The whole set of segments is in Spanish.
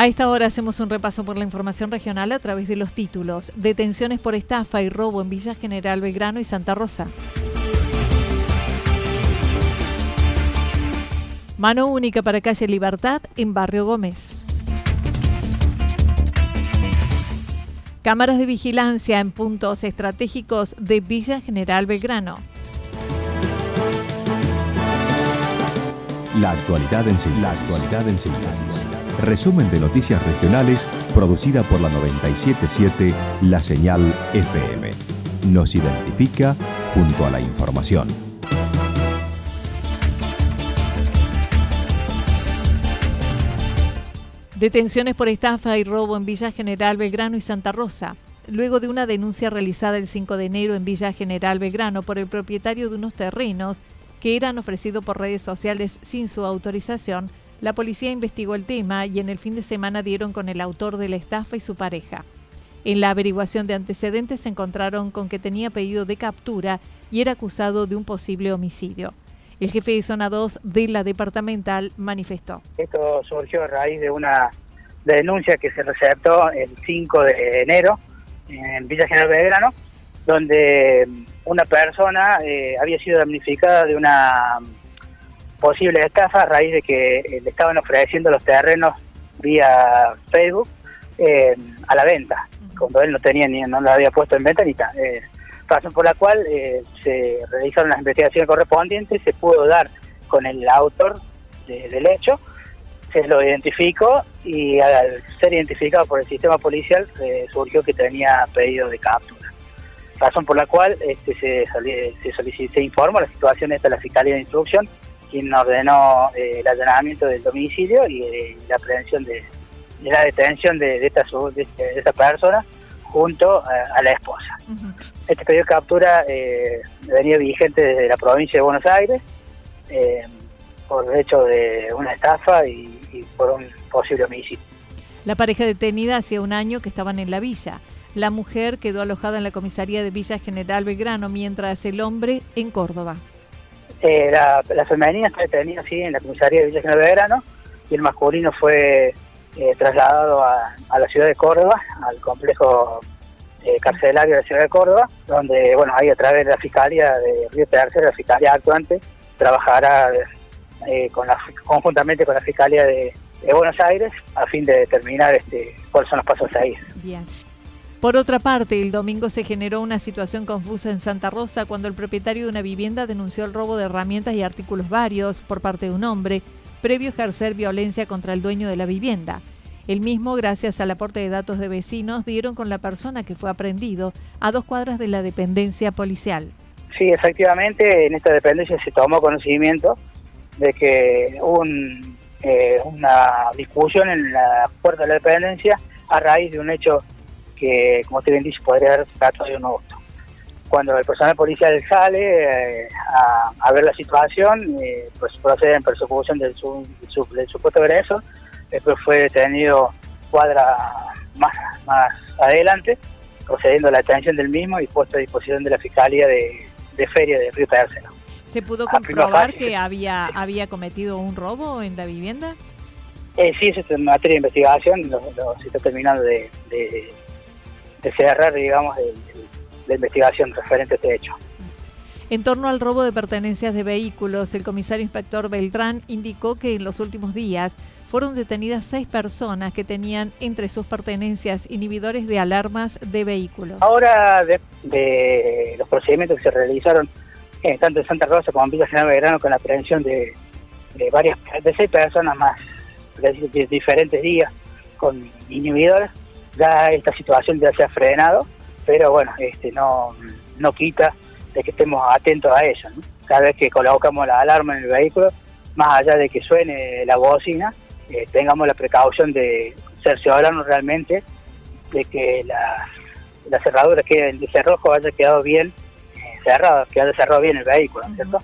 A esta hora hacemos un repaso por la información regional a través de los títulos. Detenciones por estafa y robo en Villa General Belgrano y Santa Rosa. Mano única para calle Libertad en Barrio Gómez. Cámaras de vigilancia en puntos estratégicos de Villa General Belgrano. La actualidad en síntesis. La actualidad en síntesis. Resumen de noticias regionales producida por la 977 La Señal FM. Nos identifica junto a la información. Detenciones por estafa y robo en Villa General Belgrano y Santa Rosa. Luego de una denuncia realizada el 5 de enero en Villa General Belgrano por el propietario de unos terrenos que eran ofrecidos por redes sociales sin su autorización, la policía investigó el tema y en el fin de semana dieron con el autor de la estafa y su pareja. En la averiguación de antecedentes se encontraron con que tenía pedido de captura y era acusado de un posible homicidio. El jefe de zona 2 de la departamental manifestó. Esto surgió a raíz de una denuncia que se receptó el 5 de enero en Villa General Belgrano, donde una persona eh, había sido damnificada de una posible estafa a raíz de que le estaban ofreciendo los terrenos vía Facebook eh, a la venta, cuando él no tenía ni no lo había puesto en venta ni tal. Eh, razón por la cual eh, se realizaron las investigaciones correspondientes, se pudo dar con el autor del hecho, se lo identificó y al ser identificado por el sistema policial eh, surgió que tenía pedido de captura. Razón por la cual este, se, se, solicitó, se informó la situación esta la Fiscalía de Instrucción quien ordenó eh, el allanamiento del domicilio y eh, la prevención de, la detención de, esta, de, esta persona junto a, la esposa. Este pedido de captura eh, venía vigente desde la provincia de Buenos Aires por hecho de una estafa y, por un posible homicidio. La pareja detenida hacía un año que estaban en la villa. La mujer quedó alojada en la comisaría de Villa General Belgrano, mientras el hombre en Córdoba. Eh, la, femenina está detenida sí, en la comisaría de Villa General Verano y el masculino fue eh, trasladado a, la ciudad de Córdoba, al complejo eh, carcelario de la ciudad de Córdoba, donde, bueno, ahí a través de la Fiscalía de Río Tercero, la Fiscalía actuante, trabajará con la, conjuntamente con la Fiscalía de, Buenos Aires a fin de determinar este, cuáles son los pasos a seguir. Bien. Por otra parte, el domingo se generó una situación confusa en Santa Rosa cuando el propietario de una vivienda denunció el robo de herramientas y artículos varios por parte de un hombre, previo a ejercer violencia contra el dueño de la vivienda. El mismo, gracias al aporte de datos de vecinos, dieron con la persona que fue aprendido a dos cuadras de la dependencia policial. Sí, efectivamente, en esta dependencia se tomó conocimiento de que hubo eh, una discusión en la puerta de la dependencia a raíz de un hecho que, como te bien dice, podría haber tratado de un auto. Cuando el personal policial sale eh, a, ver la situación, eh, pues procede en persecución del, supuesto agresor, después fue detenido cuadra más, más adelante, procediendo a la detención del mismo y puesto a disposición de la Fiscalía de, Feria de Río ¿Se pudo comprobar que había, había cometido un robo en la vivienda? Eh, sí, es en materia de investigación, lo, se está terminando de, cerrar, digamos, la investigación referente a este hecho. En torno al robo de pertenencias de vehículos, el comisario inspector Beltrán indicó que en los últimos días fueron detenidas seis personas que tenían entre sus pertenencias inhibidores de alarmas de vehículos. Ahora, de, los procedimientos que se realizaron eh, tanto en Santa Rosa como en Villa General Belgrano con la prevención de, varias, de seis personas más de diferentes días con inhibidores, ya esta situación ya se ha frenado, pero bueno, este no, no quita de que estemos atentos a eso. Cada vez que colocamos la alarma en el vehículo, más allá de que suene la bocina, eh, tengamos la precaución de cerciorarnos realmente de que la, la cerradura que el cerrojo haya quedado bien eh, cerrado, que haya cerrado bien el vehículo, ¿cierto?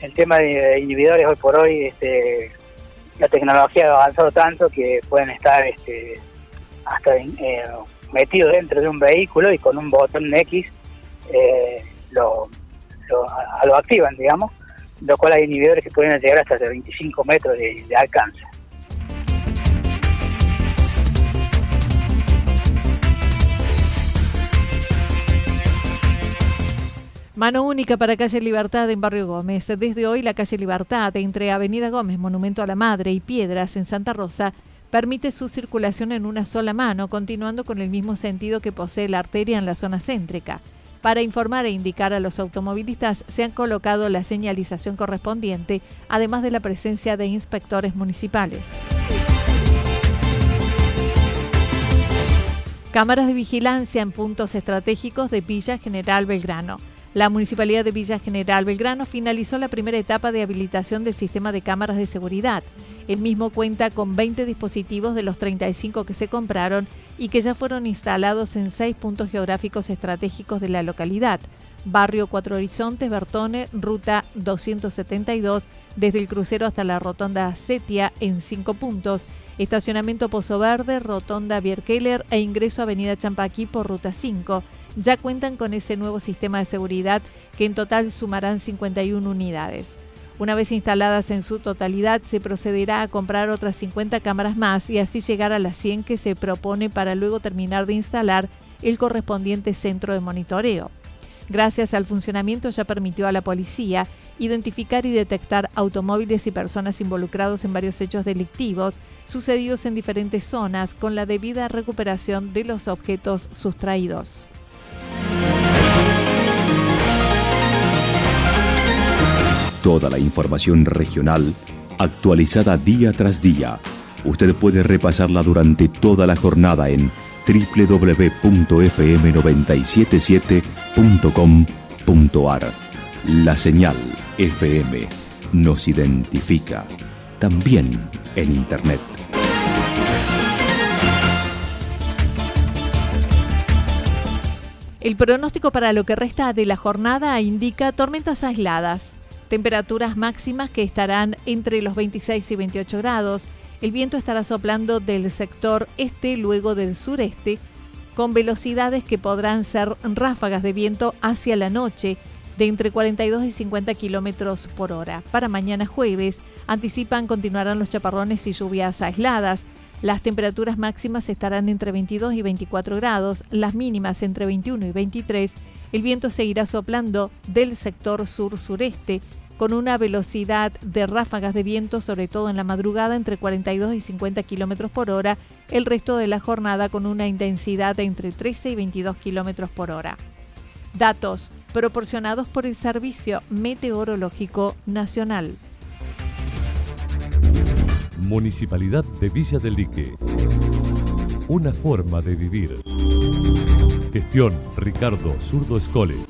El tema de inhibidores hoy por hoy este, la tecnología ha avanzado tanto que pueden estar este, hasta eh, metidos dentro de un vehículo y con un botón X eh, lo, lo, activan, digamos, lo cual hay inhibidores que pueden llegar hasta de 25 metros de alcance. Mano única para calle Libertad en Barrio Gómez. Desde hoy la calle Libertad entre Avenida Gómez, Monumento a la Madre y Piedras en Santa Rosa permite su circulación en una sola mano, continuando con el mismo sentido que posee la arteria en la zona céntrica. Para informar e indicar a los automovilistas se han colocado la señalización correspondiente, además de la presencia de inspectores municipales. Cámaras de vigilancia en puntos estratégicos de Villa General Belgrano. La Municipalidad de Villa General Belgrano finalizó la primera etapa de habilitación del sistema de cámaras de seguridad. El mismo cuenta con 20 dispositivos de los 35 que se compraron y que ya fueron instalados en seis puntos geográficos estratégicos de la localidad. Barrio Cuatro Horizontes, Bertone, Ruta 272, desde el crucero hasta la Rotonda Setia en cinco puntos. Estacionamiento Pozo Verde, Rotonda Bierkeller e ingreso a Avenida Champaquí por Ruta 5 ya cuentan con ese nuevo sistema de seguridad que en total sumarán 51 unidades. Una vez instaladas en su totalidad, se procederá a comprar otras 50 cámaras más y así llegar a las 100 que se propone para luego terminar de instalar el correspondiente centro de monitoreo. Gracias al funcionamiento ya permitió a la policía identificar y detectar automóviles y personas involucrados en varios hechos delictivos sucedidos en diferentes zonas con la debida recuperación de los objetos sustraídos. Toda la información regional actualizada día tras día. Usted puede repasarla durante toda la jornada en www.fm977.com.ar. La señal FM nos identifica también en Internet. El pronóstico para lo que resta de la jornada indica tormentas aisladas, temperaturas máximas que estarán entre los 26 y 28 grados. El viento estará soplando del sector este, luego del sureste, con velocidades que podrán ser ráfagas de viento hacia la noche de entre 42 y 50 kilómetros por hora. Para mañana jueves, anticipan continuarán los chaparrones y lluvias aisladas las temperaturas máximas estarán entre 22 y 24 grados, las mínimas entre 21 y 23. El viento seguirá soplando del sector sur-sureste con una velocidad de ráfagas de viento, sobre todo en la madrugada, entre 42 y 50 kilómetros por hora, el resto de la jornada con una intensidad de entre 13 y 22 kilómetros por hora. Datos proporcionados por el Servicio Meteorológico Nacional. Municipalidad de Villa del Lique. Una forma de vivir. Gestión Ricardo Zurdo Escole.